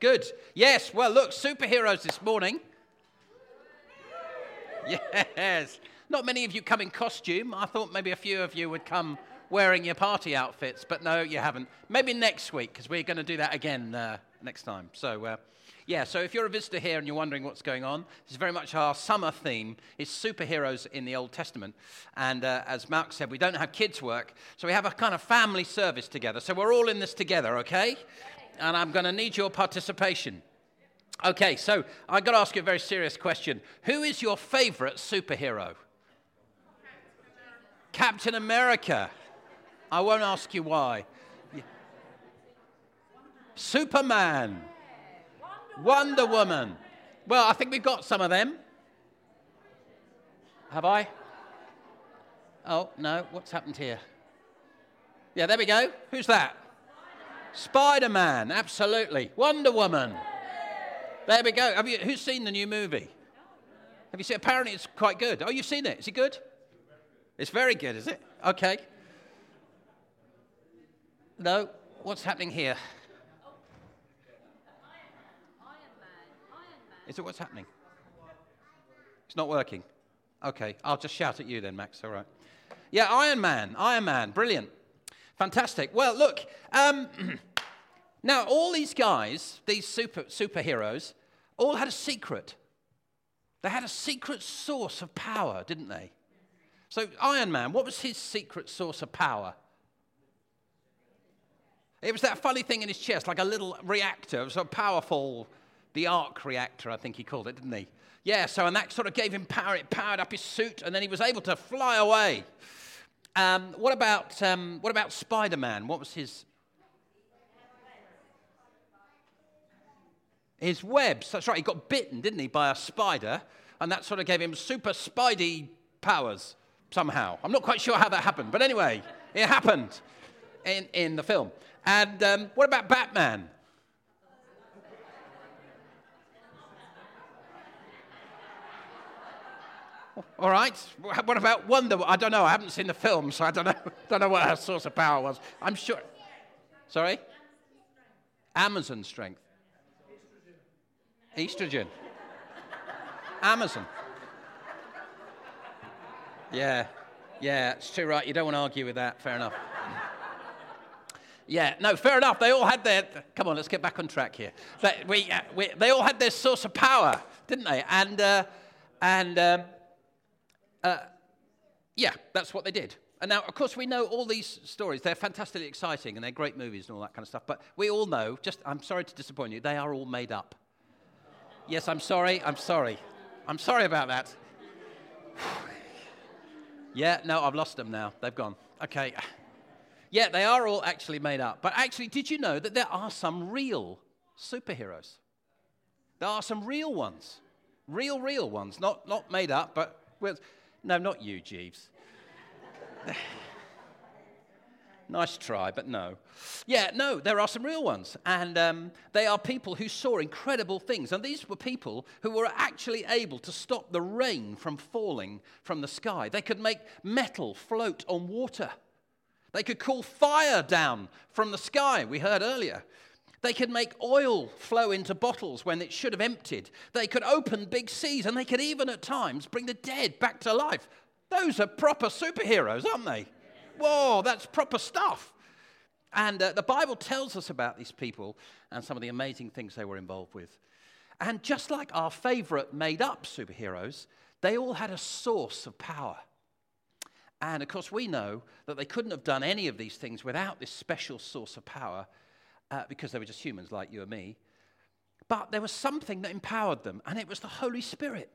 Good. Yes. Well, look, superheroes this morning. Yes. Not many of you come in costume. I thought maybe a few of you would come wearing your party outfits, but no, you haven't. Maybe next week, because we're going to do that again uh, next time. So, uh, yeah, so if you're a visitor here and you're wondering what's going on, this is very much our summer theme. It's superheroes in the Old Testament. And uh, as Mark said, we don't have kids' work, so we have a kind of family service together. So we're all in this together, okay? And I'm going to need your participation. Okay, so I've got to ask you a very serious question. Who is your favorite superhero? Captain America. I won't ask you why. Superman. Wonder Woman. Well, I think we've got some of them. Have I? Oh, no. What's happened here? Yeah, there we go. Who's that? Spider Man. Absolutely. Wonder Woman. There we go. Have you, who's seen the new movie? Have you seen? Apparently, it's quite good. Oh, you've seen it. Is it good? It's very good, is it? Okay. No. What's happening here? Is it what's happening? It's not working. Okay, I'll just shout at you then, Max. All right. Yeah, Iron Man. Iron Man. Brilliant. Fantastic. Well, look. Um, now, all these guys, these super, superheroes, all had a secret. They had a secret source of power, didn't they? So, Iron Man, what was his secret source of power? It was that funny thing in his chest, like a little reactor. It was a powerful, the arc reactor, I think he called it, didn't he? Yeah, so, and that sort of gave him power. It powered up his suit, and then he was able to fly away. Um, what about, um, what about Spider Man? What was his his webs. That's right, he got bitten, didn't he, by a spider, and that sort of gave him super spidey powers somehow. I'm not quite sure how that happened, but anyway, it happened in, in the film. And um, what about Batman? All right. What about Wonder? I don't know. I haven't seen the film, so I don't know. Don't know what her source of power was. I'm sure. Sorry. Amazon strength. Estrogen. Amazon. Yeah, yeah, it's too right. You don't want to argue with that. Fair enough. Yeah, no, fair enough. They all had their. Come on, let's get back on track here. They, we, uh, we, they all had their source of power, didn't they? And, uh, and um, uh, yeah, that's what they did. And now, of course, we know all these stories. They're fantastically exciting and they're great movies and all that kind of stuff. But we all know, just, I'm sorry to disappoint you, they are all made up. Yes, I'm sorry. I'm sorry. I'm sorry about that. yeah, no, I've lost them now. They've gone. Okay. Yeah, they are all actually made up. But actually, did you know that there are some real superheroes? There are some real ones. Real, real ones. Not, not made up, but. With, no, not you, Jeeves. Nice try, but no. Yeah, no, there are some real ones. And um, they are people who saw incredible things. And these were people who were actually able to stop the rain from falling from the sky. They could make metal float on water. They could call fire down from the sky, we heard earlier. They could make oil flow into bottles when it should have emptied. They could open big seas, and they could even at times bring the dead back to life. Those are proper superheroes, aren't they? Whoa, that's proper stuff. And uh, the Bible tells us about these people and some of the amazing things they were involved with. And just like our favorite made up superheroes, they all had a source of power. And of course, we know that they couldn't have done any of these things without this special source of power uh, because they were just humans like you and me. But there was something that empowered them, and it was the Holy Spirit.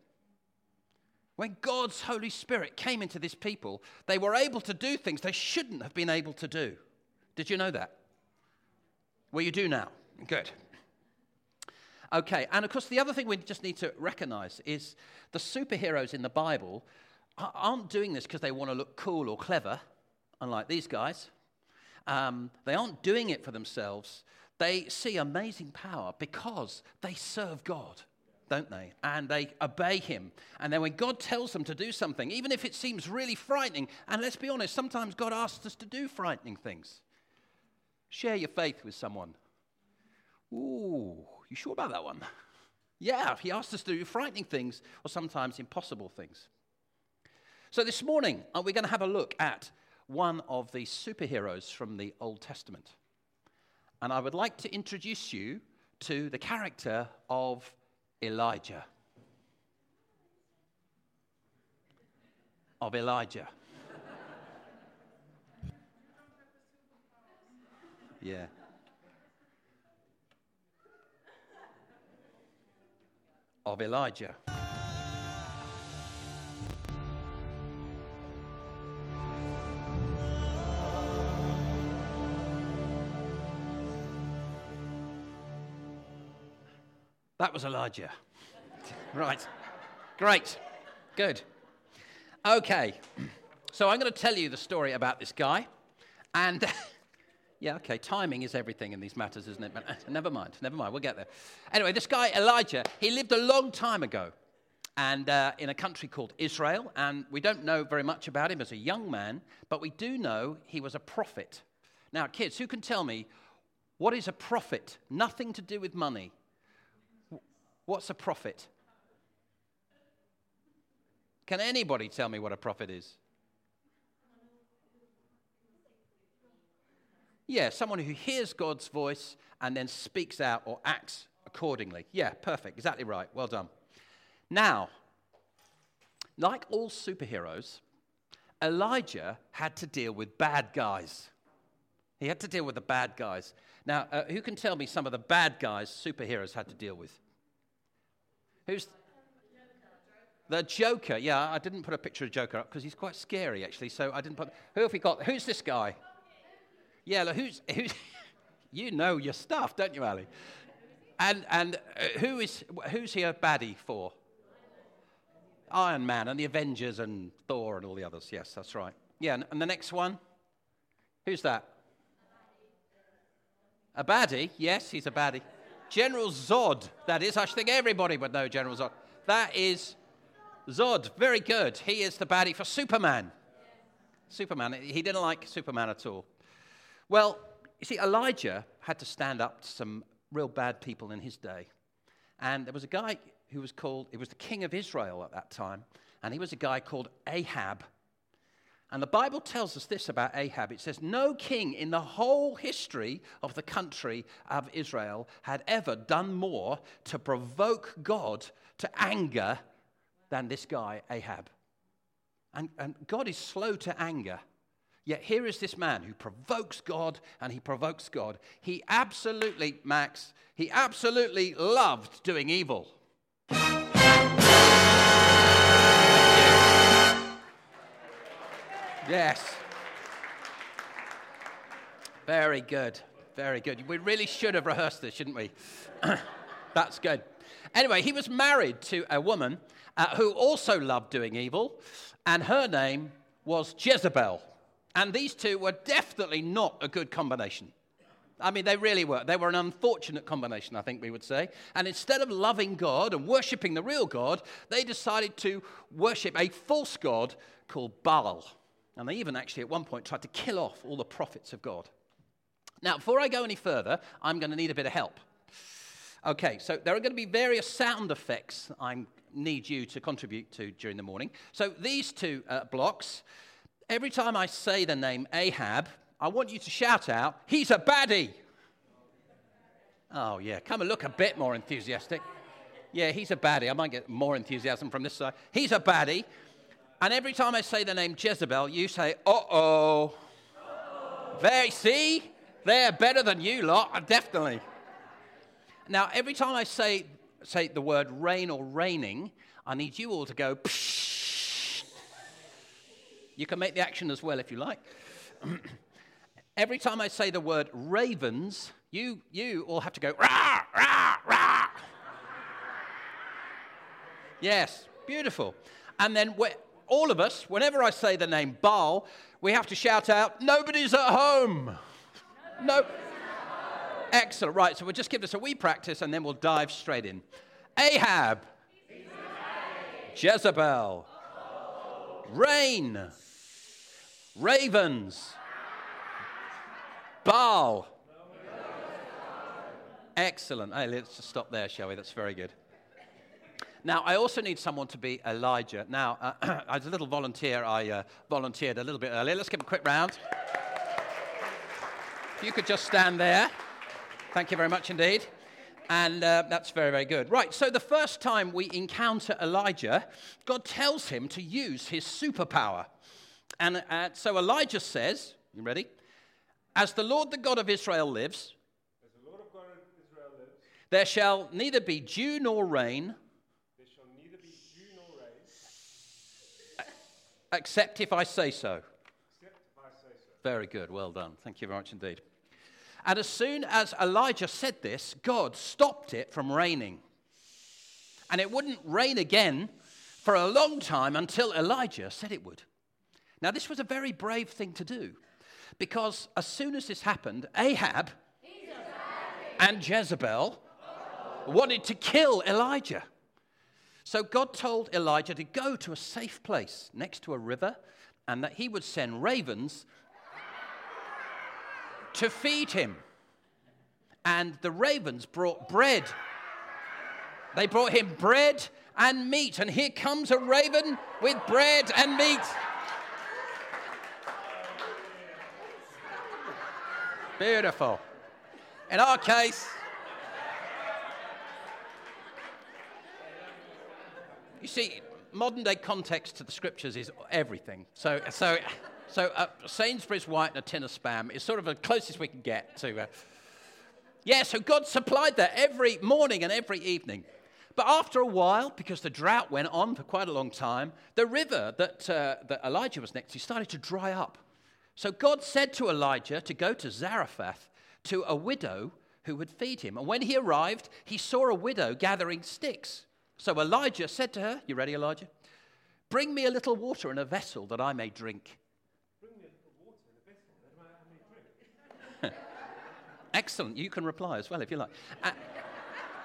When God's Holy Spirit came into this people, they were able to do things they shouldn't have been able to do. Did you know that? Well, you do now. Good. Okay, and of course, the other thing we just need to recognize is the superheroes in the Bible aren't doing this because they want to look cool or clever, unlike these guys. Um, they aren't doing it for themselves. They see amazing power because they serve God don't they? And they obey him. And then when God tells them to do something, even if it seems really frightening, and let's be honest, sometimes God asks us to do frightening things. Share your faith with someone. Ooh, You sure about that one? Yeah, he asked us to do frightening things or sometimes impossible things. So this morning, uh, we're going to have a look at one of the superheroes from the Old Testament. And I would like to introduce you to the character of Elijah. Of Elijah. yeah. Of Elijah. That was Elijah. right. Great. Good. Okay. So I'm going to tell you the story about this guy. And yeah, okay, timing is everything in these matters, isn't it? But never mind. Never mind. We'll get there. Anyway, this guy, Elijah, he lived a long time ago and uh, in a country called Israel. And we don't know very much about him as a young man, but we do know he was a prophet. Now, kids, who can tell me what is a prophet? Nothing to do with money. What's a prophet? Can anybody tell me what a prophet is? Yeah, someone who hears God's voice and then speaks out or acts accordingly. Yeah, perfect. Exactly right. Well done. Now, like all superheroes, Elijah had to deal with bad guys. He had to deal with the bad guys. Now, uh, who can tell me some of the bad guys superheroes had to deal with? Who's the Joker? Yeah, I didn't put a picture of Joker up because he's quite scary, actually. So I didn't put. Who have we got? Who's this guy? Yeah, look, who's who's? you know your stuff, don't you, Ali? And and uh, who is who's he a baddie for? Iron Man and the Avengers and Thor and all the others. Yes, that's right. Yeah, and, and the next one. Who's that? A baddie? Yes, he's a baddie. General Zod, that is. I should think everybody would know General Zod. That is Zod. Very good. He is the baddie for Superman. Superman. He didn't like Superman at all. Well, you see, Elijah had to stand up to some real bad people in his day. And there was a guy who was called, it was the king of Israel at that time, and he was a guy called Ahab. And the Bible tells us this about Ahab. It says, No king in the whole history of the country of Israel had ever done more to provoke God to anger than this guy, Ahab. And, and God is slow to anger. Yet here is this man who provokes God and he provokes God. He absolutely, Max, he absolutely loved doing evil. Yes. Very good. Very good. We really should have rehearsed this, shouldn't we? That's good. Anyway, he was married to a woman uh, who also loved doing evil, and her name was Jezebel. And these two were definitely not a good combination. I mean, they really were. They were an unfortunate combination, I think we would say. And instead of loving God and worshipping the real God, they decided to worship a false God called Baal. And they even actually, at one point, tried to kill off all the prophets of God. Now, before I go any further, I'm going to need a bit of help. Okay, so there are going to be various sound effects I need you to contribute to during the morning. So these two uh, blocks, every time I say the name Ahab, I want you to shout out, He's a baddie. Oh, yeah, come and look a bit more enthusiastic. Yeah, he's a baddie. I might get more enthusiasm from this side. He's a baddie. And every time I say the name Jezebel, you say, uh oh. Very, see? They're better than you lot, definitely. Now, every time I say, say the word rain or raining, I need you all to go, Psh. You can make the action as well if you like. every time I say the word ravens, you, you all have to go, rah, rah, rah. yes, beautiful. And then all of us, whenever I say the name Baal, we have to shout out, Nobody's at home. No. Excellent. Right, so we'll just give this a wee practice and then we'll dive straight in. Ahab. Jezebel. Rain. Ravens. Baal. Excellent. Hey, let's just stop there, shall we? That's very good. Now, I also need someone to be Elijah. Now, uh, as a little volunteer, I uh, volunteered a little bit earlier. Let's give a quick round. If you could just stand there. Thank you very much indeed. And uh, that's very, very good. Right, so the first time we encounter Elijah, God tells him to use his superpower. And uh, so Elijah says, You ready? As the Lord, the God of Israel, lives, As the Lord of God of Israel lives, there shall neither be dew nor rain, there shall neither be dew nor rain, except if I say so. I say so. Very good. Well done. Thank you very much indeed. And as soon as Elijah said this, God stopped it from raining. And it wouldn't rain again for a long time until Elijah said it would. Now, this was a very brave thing to do because as soon as this happened, Ahab and Jezebel wanted to kill Elijah. So God told Elijah to go to a safe place next to a river and that he would send ravens to feed him. And the ravens brought bread. They brought him bread and meat. And here comes a raven with bread and meat. Beautiful. In our case, you see, modern day context to the scriptures is everything. So, so, so uh, Sainsbury's white and a tin of spam is sort of the closest we can get to. Uh, yeah, so God supplied that every morning and every evening. But after a while, because the drought went on for quite a long time, the river that, uh, that Elijah was next to started to dry up. So God said to Elijah to go to Zarephath to a widow who would feed him. And when he arrived, he saw a widow gathering sticks. So Elijah said to her, You ready, Elijah? Bring me a little water in a vessel that I may drink. Bring me a little water in a vessel that I may drink. Excellent. You can reply as well if you like. And,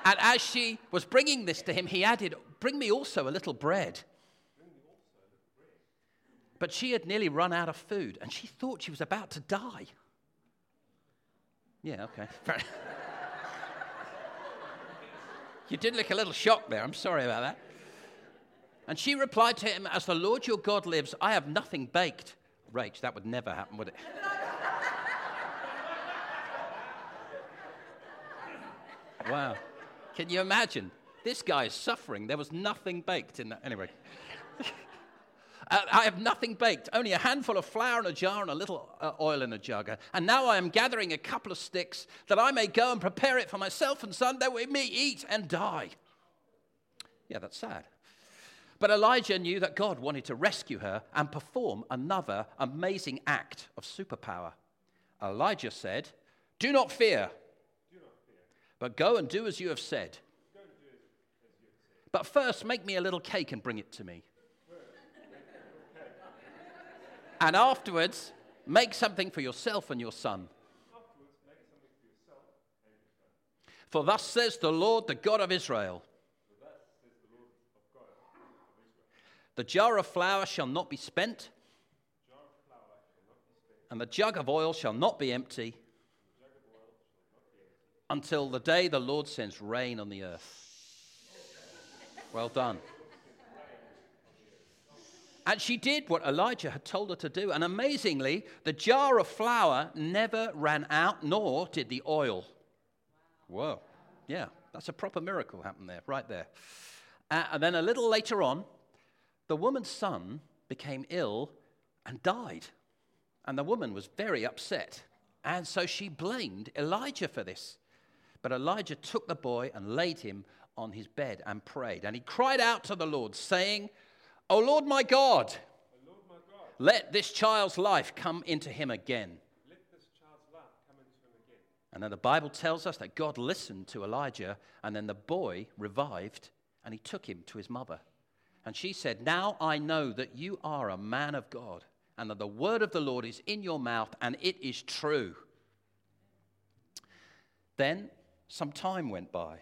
and as she was bringing this to him, he added, Bring me also a little bread. But she had nearly run out of food and she thought she was about to die. Yeah, okay. you did look a little shocked there. I'm sorry about that. And she replied to him, As the Lord your God lives, I have nothing baked. Rach, that would never happen, would it? wow. Can you imagine? This guy is suffering. There was nothing baked in that. Anyway. Uh, I have nothing baked, only a handful of flour in a jar and a little uh, oil in a jug. And now I am gathering a couple of sticks that I may go and prepare it for myself and son, that we may eat and die. Yeah, that's sad. But Elijah knew that God wanted to rescue her and perform another amazing act of superpower. Elijah said, Do not fear, but go and do as you have said. But first, make me a little cake and bring it to me. And afterwards, make something for yourself and your son. For thus says the Lord, the God of Israel the jar of flour shall not be spent, and the jug of oil shall not be empty, until the day the Lord sends rain on the earth. Well done. And she did what Elijah had told her to do. And amazingly, the jar of flour never ran out, nor did the oil. Whoa. Yeah, that's a proper miracle happened there, right there. Uh, and then a little later on, the woman's son became ill and died. And the woman was very upset. And so she blamed Elijah for this. But Elijah took the boy and laid him on his bed and prayed. And he cried out to the Lord, saying, O Lord my God, Lord my God, let this child's life come into him again. let this child's life come into him again. And then the Bible tells us that God listened to Elijah, and then the boy revived, and he took him to his mother. And she said, Now I know that you are a man of God, and that the word of the Lord is in your mouth, and it is true. Then some time went by.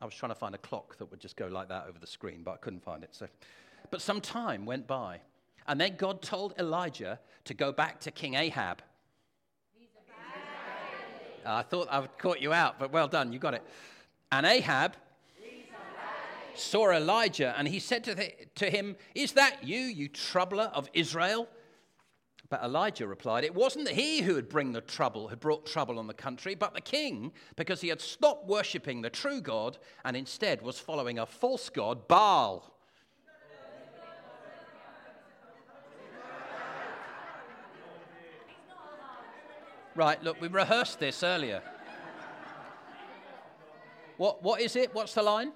I was trying to find a clock that would just go like that over the screen, but I couldn't find it. So, but some time went by, and then God told Elijah to go back to King Ahab. Uh, I thought I'd caught you out, but well done, you got it. And Ahab saw Elijah, and he said to, the, to him, Is that you, you troubler of Israel? But Elijah replied, It wasn't he who had bring the trouble, had brought trouble on the country, but the king, because he had stopped worshipping the true God and instead was following a false god, Baal. Right, look, we rehearsed this earlier. What, what is it? What's the line?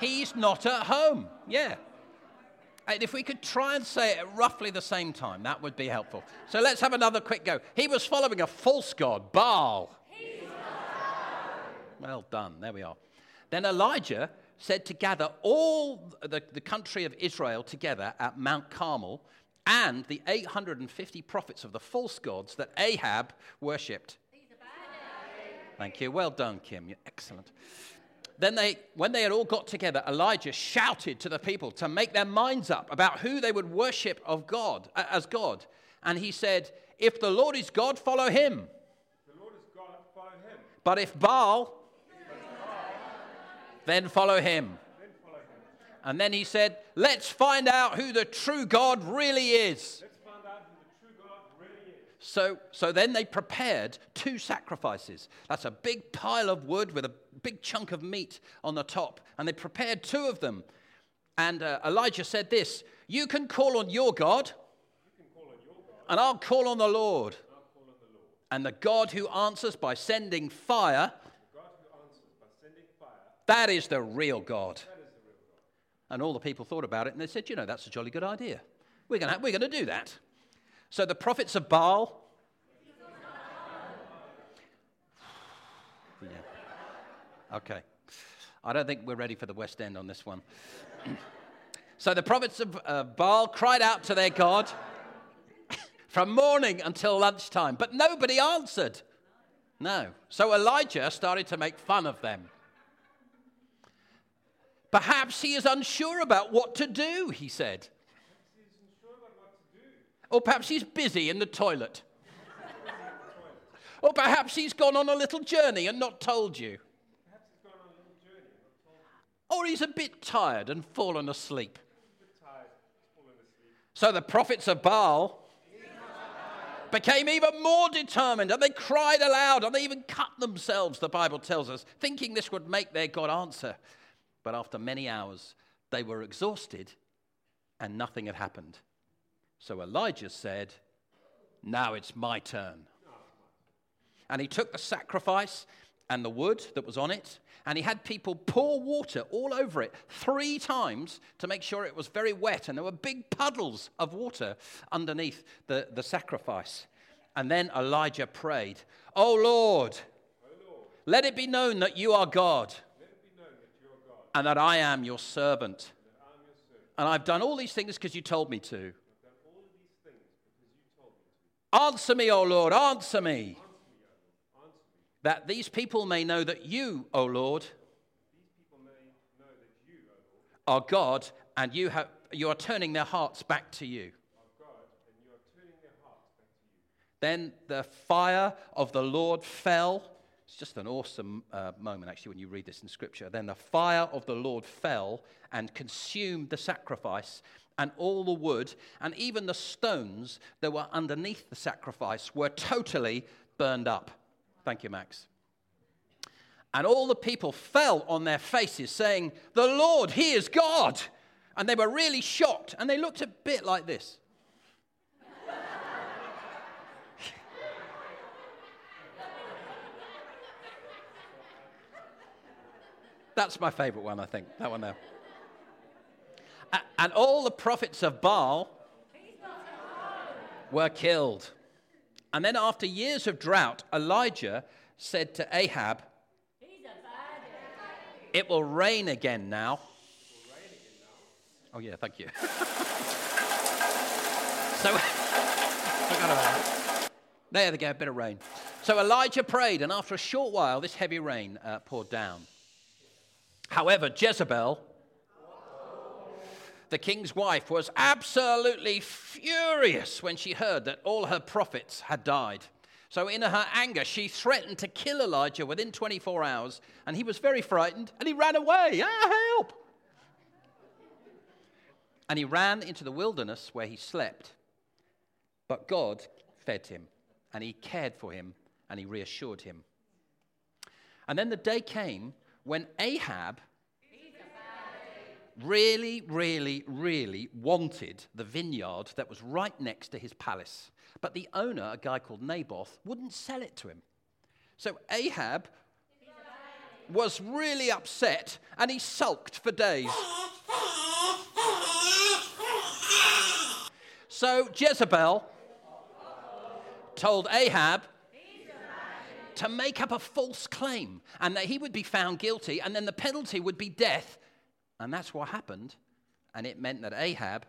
He's not at home. Yeah. And if we could try and say it at roughly the same time, that would be helpful. So let's have another quick go. He was following a false god, Baal. Well done. There we are. Then Elijah said to gather all the, the country of Israel together at Mount Carmel and the 850 prophets of the false gods that Ahab worshipped. Thank you. Well done, Kim. You're excellent. Then they, when they had all got together, Elijah shouted to the people to make their minds up about who they would worship of God as God. And he said, "If the Lord is God, follow him. The Lord is God, follow him. But if Baal, then follow him." Then follow him. And then he said, "Let's find out who the true God really is." Let's find out who the true God really is. So, so then they prepared two sacrifices. That's a big pile of wood with a big chunk of meat on the top. And they prepared two of them. And uh, Elijah said this You can call on your God, You can call on your God, and I'll call on the Lord. and I'll call on the Lord. And the God who answers by sending fire, The God who answers by sending fire, that is the real God. that is the real God. And all the people thought about it and they said, You know, that's a jolly good idea. We're going we're to do that. So the prophets of Baal. Yeah. Okay. I don't think we're ready for the West End on this one. so the prophets of uh, Baal cried out to their God from morning until lunchtime, but nobody answered. No. So Elijah started to make fun of them. Perhaps he is unsure about what to do, he said. Or perhaps he's busy in the toilet. or perhaps he's gone on a little journey and not told you. Or he's a bit tired and fallen asleep. So the prophets of Baal became even more determined and they cried aloud and they even cut themselves, the Bible tells us, thinking this would make their God answer. But after many hours, they were exhausted and nothing had happened. So Elijah said, Now it's my turn. And he took the sacrifice and the wood that was on it, and he had people pour water all over it three times to make sure it was very wet. And there were big puddles of water underneath the, the sacrifice. And then Elijah prayed, Oh Lord, let it be known that you are God Let it be known that you are God, and that I am your servant. And I've done all these things because you told me to. Answer me, O Lord, answer me. That these people may know that you, O Lord, are God and you, have, you are turning their hearts back to you. Then the fire of the Lord fell. It's just an awesome uh, moment, actually, when you read this in Scripture. Then the fire of the Lord fell and consumed the sacrifice and all the wood, and even the stones that were underneath the sacrifice were totally burned up. Thank you, Max. And all the people fell on their faces, saying, The Lord, He is God. And they were really shocked, and they looked a bit like this. That's my favorite one, I think. That one there. And all the prophets of Baal were killed. And then, after years of drought, Elijah said to Ahab, It will rain again now. Oh, yeah, thank you. so. There they go, a bit of rain. So Elijah prayed, and after a short while, this heavy rain uh, poured down. However, Jezebel, the king's wife, was absolutely furious when she heard that all her prophets had died. So, in her anger, she threatened to kill Elijah within 24 hours, and he was very frightened and he ran away. Ah, help! And he ran into the wilderness where he slept. But God fed him, and he cared for him, and he reassured him. And then the day came when Ahab really, really, really wanted the vineyard that was right next to his palace. But the owner, a guy called Naboth, wouldn't sell it to him. So Ahab was really upset and he sulked for days. So Jezebel told Ahab to make up a false claim and that he would be found guilty and then the penalty would be death. And that's what happened. And it meant that Ahab.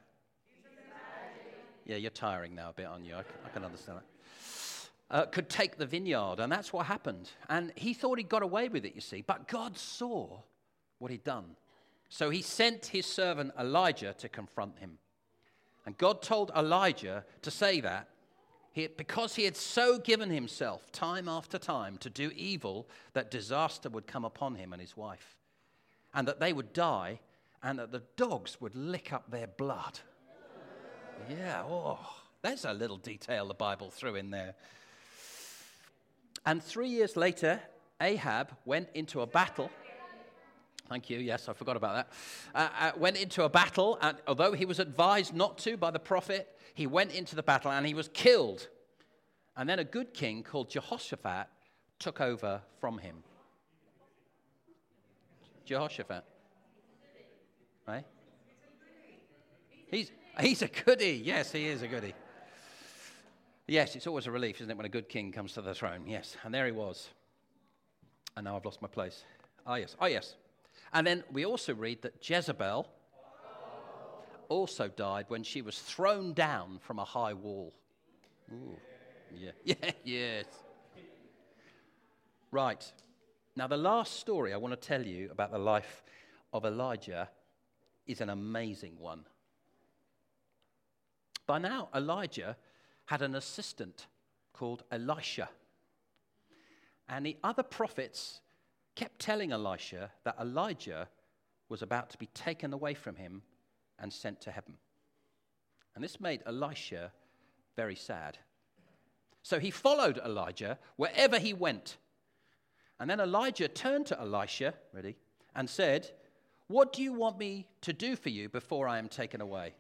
Yeah, you're tiring now a bit, aren't you? I, I can understand that. Uh, could take the vineyard, and that's what happened. And he thought he got away with it, you see, but God saw what he'd done. So he sent his servant Elijah to confront him. And God told Elijah to say that he, because he had so given himself time after time to do evil, that disaster would come upon him and his wife, and that they would die, and that the dogs would lick up their blood. Yeah, oh, there's a little detail the Bible threw in there. And three years later, Ahab went into a battle. Thank you. Yes, I forgot about that. Uh, uh, went into a battle, and although he was advised not to by the prophet, he went into the battle and he was killed. And then a good king called Jehoshaphat took over from him. Jehoshaphat. Right? He's, he's a goody. Yes, he is a goody. Yes, it's always a relief, isn't it, when a good king comes to the throne? Yes. And there he was. And now I've lost my place. Ah, yes. Ah, yes. And then we also read that Jezebel also died when she was thrown down from a high wall. Ooh. Yeah. Yeah, yes. Right. Now, the last story I want to tell you about the life of Elijah is an amazing one. By now, Elijah had an assistant called Elisha. And the other prophets kept telling Elisha that Elijah was about to be taken away from him and sent to heaven. And this made Elisha very sad. So he followed Elijah wherever he went. And then Elijah turned to Elisha, ready, and said, What do you want me to do for you before I am taken away?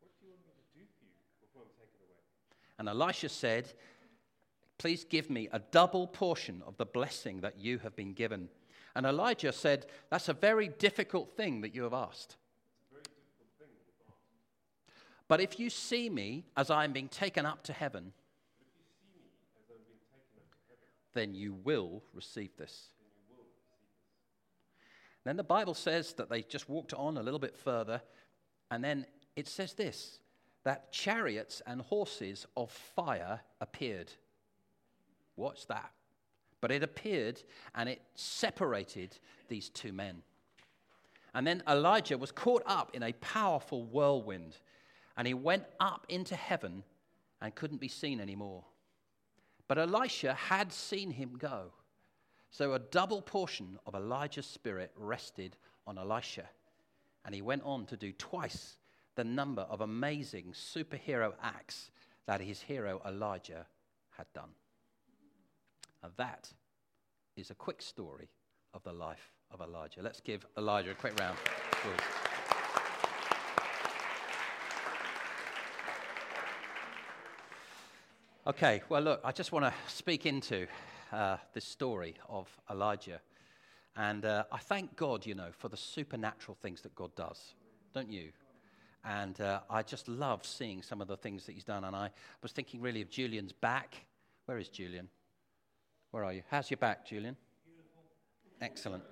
What do you want me to do for you before I'm taken away? And Elisha said, Please give me a double portion of the blessing that you have been given. And Elijah said, That's a very difficult thing that you have asked. But if you see me as I am being taken up to heaven, then you will receive this. Then the Bible says that they just walked on a little bit further, and then it says this that chariots and horses of fire appeared. What's that? But it appeared and it separated these two men. And then Elijah was caught up in a powerful whirlwind, and he went up into heaven and couldn't be seen anymore. But Elisha had seen him go. So a double portion of Elijah's spirit rested on Elisha. And he went on to do twice the number of amazing superhero acts that his hero Elijah had done. And that is a quick story of the life of Elijah. Let's give Elijah a quick round. Okay, well, look, I just want to speak into uh, this story of Elijah. And uh, I thank God, you know, for the supernatural things that God does, don't you? And uh, I just love seeing some of the things that he's done. And I was thinking really of Julian's back. Where is Julian? Where are you? How's your back, Julian? Excellent.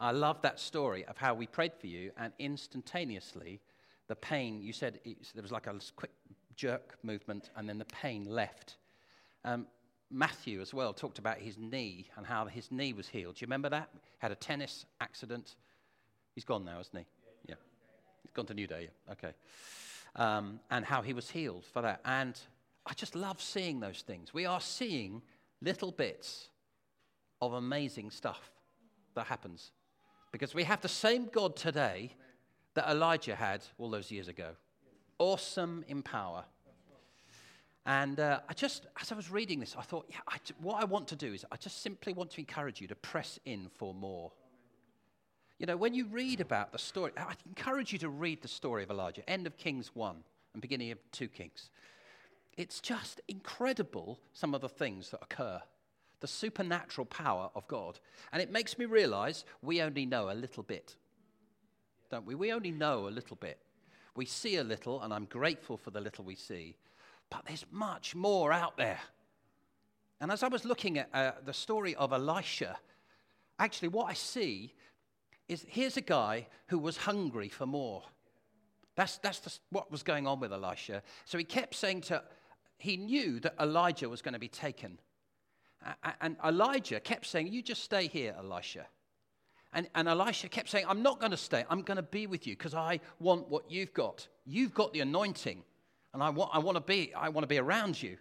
I love that story of how we prayed for you, and instantaneously, the pain, you said it, there was like a quick jerk movement, and then the pain left. Um, Matthew as well talked about his knee and how his knee was healed. Do you remember that? Had a tennis accident. He's gone now, isn't he? Yeah. He's gone to New Day. Yeah. Okay. Um, and how he was healed for that. And I just love seeing those things. We are seeing little bits of amazing stuff that happens. Because we have the same God today that Elijah had all those years ago. Awesome in power. And uh, I just, as I was reading this, I thought, yeah, I, what I want to do is I just simply want to encourage you to press in for more. You know, when you read about the story, I encourage you to read the story of Elijah, end of Kings 1 and beginning of 2 Kings. It's just incredible, some of the things that occur, the supernatural power of God. And it makes me realize we only know a little bit, don't we? We only know a little bit. We see a little, and I'm grateful for the little we see, but there's much more out there. And as I was looking at uh, the story of Elisha, actually, what I see is here's a guy who was hungry for more. That's, that's the, what was going on with Elisha. So he kept saying to, he knew that Elijah was going to be taken. And Elijah kept saying, You just stay here, Elisha. And, and Elisha kept saying, I'm not going to stay. I'm going to be with you because I want what you've got. You've got the anointing. And I want, I, want to be, I want to be around you.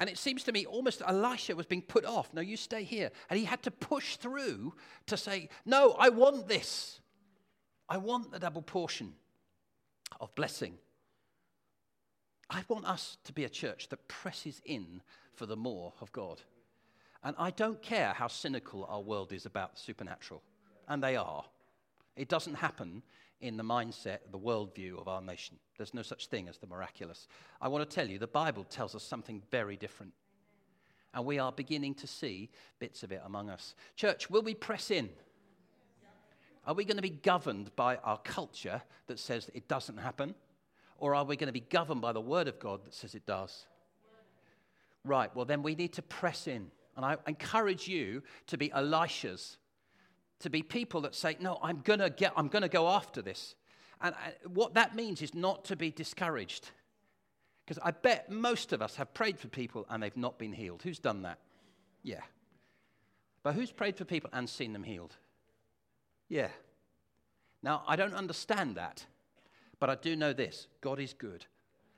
And it seems to me almost Elisha was being put off. No, you stay here. And he had to push through to say, No, I want this. I want the double portion of blessing. I want us to be a church that presses in for the more of God. And I don't care how cynical our world is about the supernatural, and they are. It doesn't happen in the mindset, the worldview of our nation. There's no such thing as the miraculous. I want to tell you, the Bible tells us something very different. And we are beginning to see bits of it among us. Church, will we press in? Are we going to be governed by our culture that says it doesn't happen? Or are we going to be governed by the Word of God that says it does? Right, well, then we need to press in. And I encourage you to be Elishas, to be people that say, No, I'm going to get, I'm going to go after this. And uh, what that means is not to be discouraged. Because I bet most of us have prayed for people and they've not been healed. Who's done that? Yeah. But who's prayed for people and seen them healed? Yeah. Now, I don't understand that, but I do know this God is good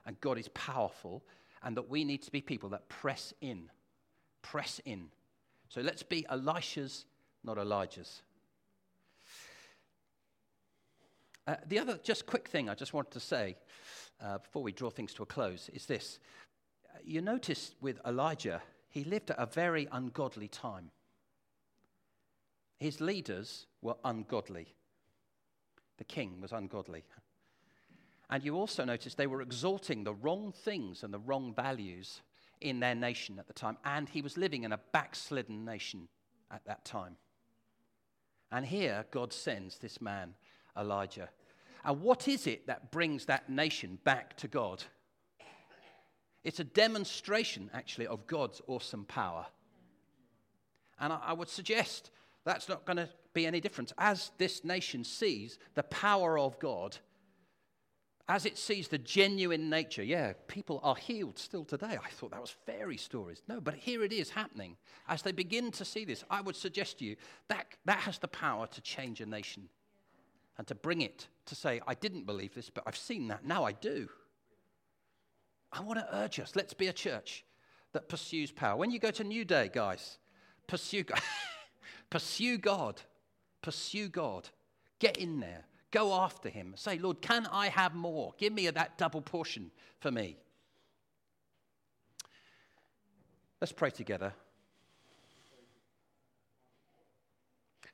and God is powerful, and that we need to be people that press in press in. So let's be Elishas, not Elijahs. Uh, the other, just quick thing I just wanted to say uh, before we draw things to a close is this. Uh, you notice with Elijah, he lived at a very ungodly time. His leaders were ungodly. The king was ungodly. And you also notice they were exalting the wrong things and the wrong values in their nation at the time, and he was living in a backslidden nation at that time. And here, God sends this man, Elijah. And what is it that brings that nation back to God? It's a demonstration, actually, of God's awesome power. And I, I would suggest that's not going to be any different. As this nation sees the power of God, as it sees the genuine nature, yeah, people are healed still today. I thought that was fairy stories. No, but here it is happening. As they begin to see this, I would suggest to you that that has the power to change a nation and to bring it to say, I didn't believe this, but I've seen that. Now I do. I want to urge us let's be a church that pursues power. When you go to New Day, guys, pursue God. pursue God. Pursue God. Get in there Go after him. Say, Lord, can I have more? Give me that double portion for me. Let's pray together.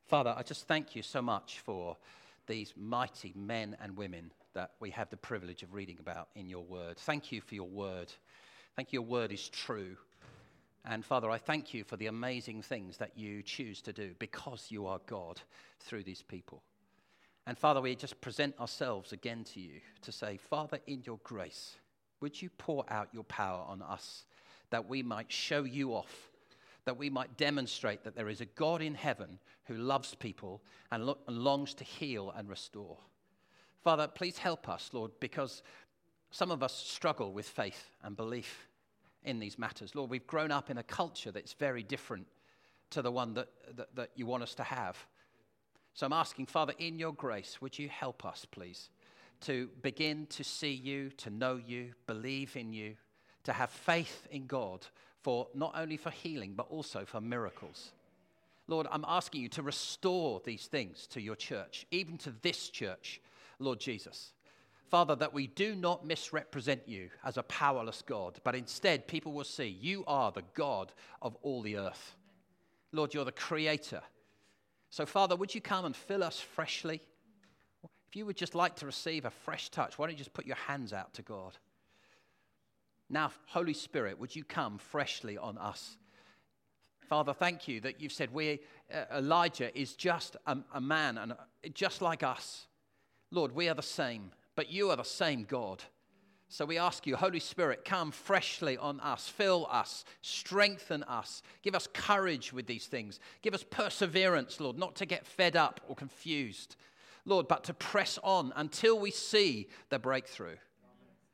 Father, I just thank you so much for these mighty men and women that we have the privilege of reading about in your word. Thank you for your word. Thank you, your word is true. And Father, I thank you for the amazing things that you choose to do because you are God through these people. And Father, we just present ourselves again to you to say, Father, in your grace, would you pour out your power on us that we might show you off, that we might demonstrate that there is a God in heaven who loves people and, lo- and longs to heal and restore. Father, please help us, Lord, because some of us struggle with faith and belief in these matters. Lord, we've grown up in a culture that's very different to the one that, that, that you want us to have. So I'm asking, Father, in your grace, would you help us, please, to begin to see you, to know you, believe in you, to have faith in God for not only for healing, but also for miracles. Lord, I'm asking you to restore these things to your church, even to this church, Lord Jesus. Father, that we do not misrepresent you as a powerless God, but instead people will see you are the God of all the earth. Lord, you're the creator. So, Father, would you come and fill us freshly? If you would just like to receive a fresh touch, why don't you just put your hands out to God? Now, Holy Spirit, would you come freshly on us? Father, thank you that you've said we, uh, Elijah is just a, a man and just like us. Lord, we are the same, but you are the same God. So we ask you, Holy Spirit, come freshly on us, fill us, strengthen us, give us courage with these things, give us perseverance, Lord, not to get fed up or confused, Lord, but to press on until we see the breakthrough.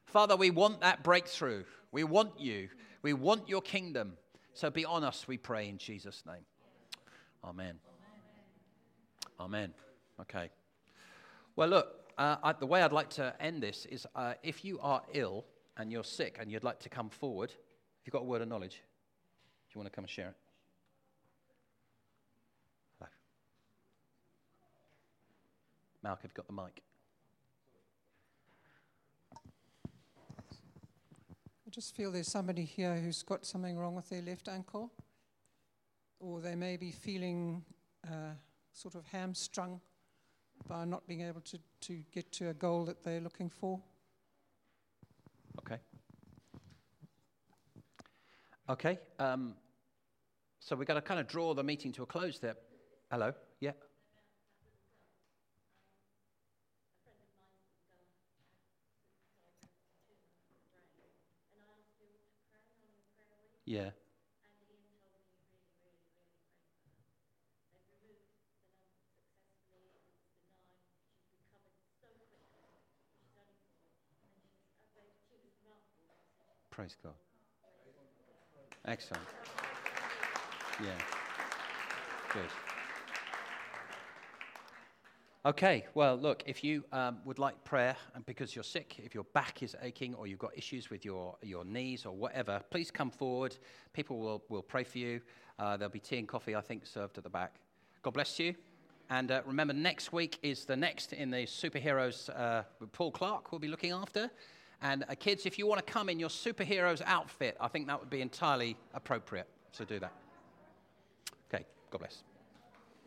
Father, we want that breakthrough. We want you. We want your kingdom. So be on us, we pray, in Jesus' name. Amen. Amen. Okay. Well, look, uh, I, the way I'd like to end this is uh, if you are ill and you're sick and you'd like to come forward, if you've got a word of knowledge, do you want to come and share it? Hello. Malk, have you got the mic? I just feel there's somebody here who's got something wrong with their left ankle, or they may be feeling uh, sort of hamstrung by not being able to, to get to a goal that they're looking for. Okay. Okay. Um, so we're going to kind of draw the meeting to a close there. Hello? Yeah. Yeah. Praise God. Excellent. Yeah. Good. Okay, well, look, if you um, would like prayer and because you're sick, if your back is aching or you've got issues with your, your knees or whatever, please come forward. People will, will pray for you. Uh, there'll be tea and coffee, I think, served at the back. God bless you. And uh, remember, next week is the next in the superheroes. Uh, Paul Clark will be looking after. And uh, kids, if you want to come in your superhero's outfit, I think that would be entirely appropriate. So do that. Okay, God bless.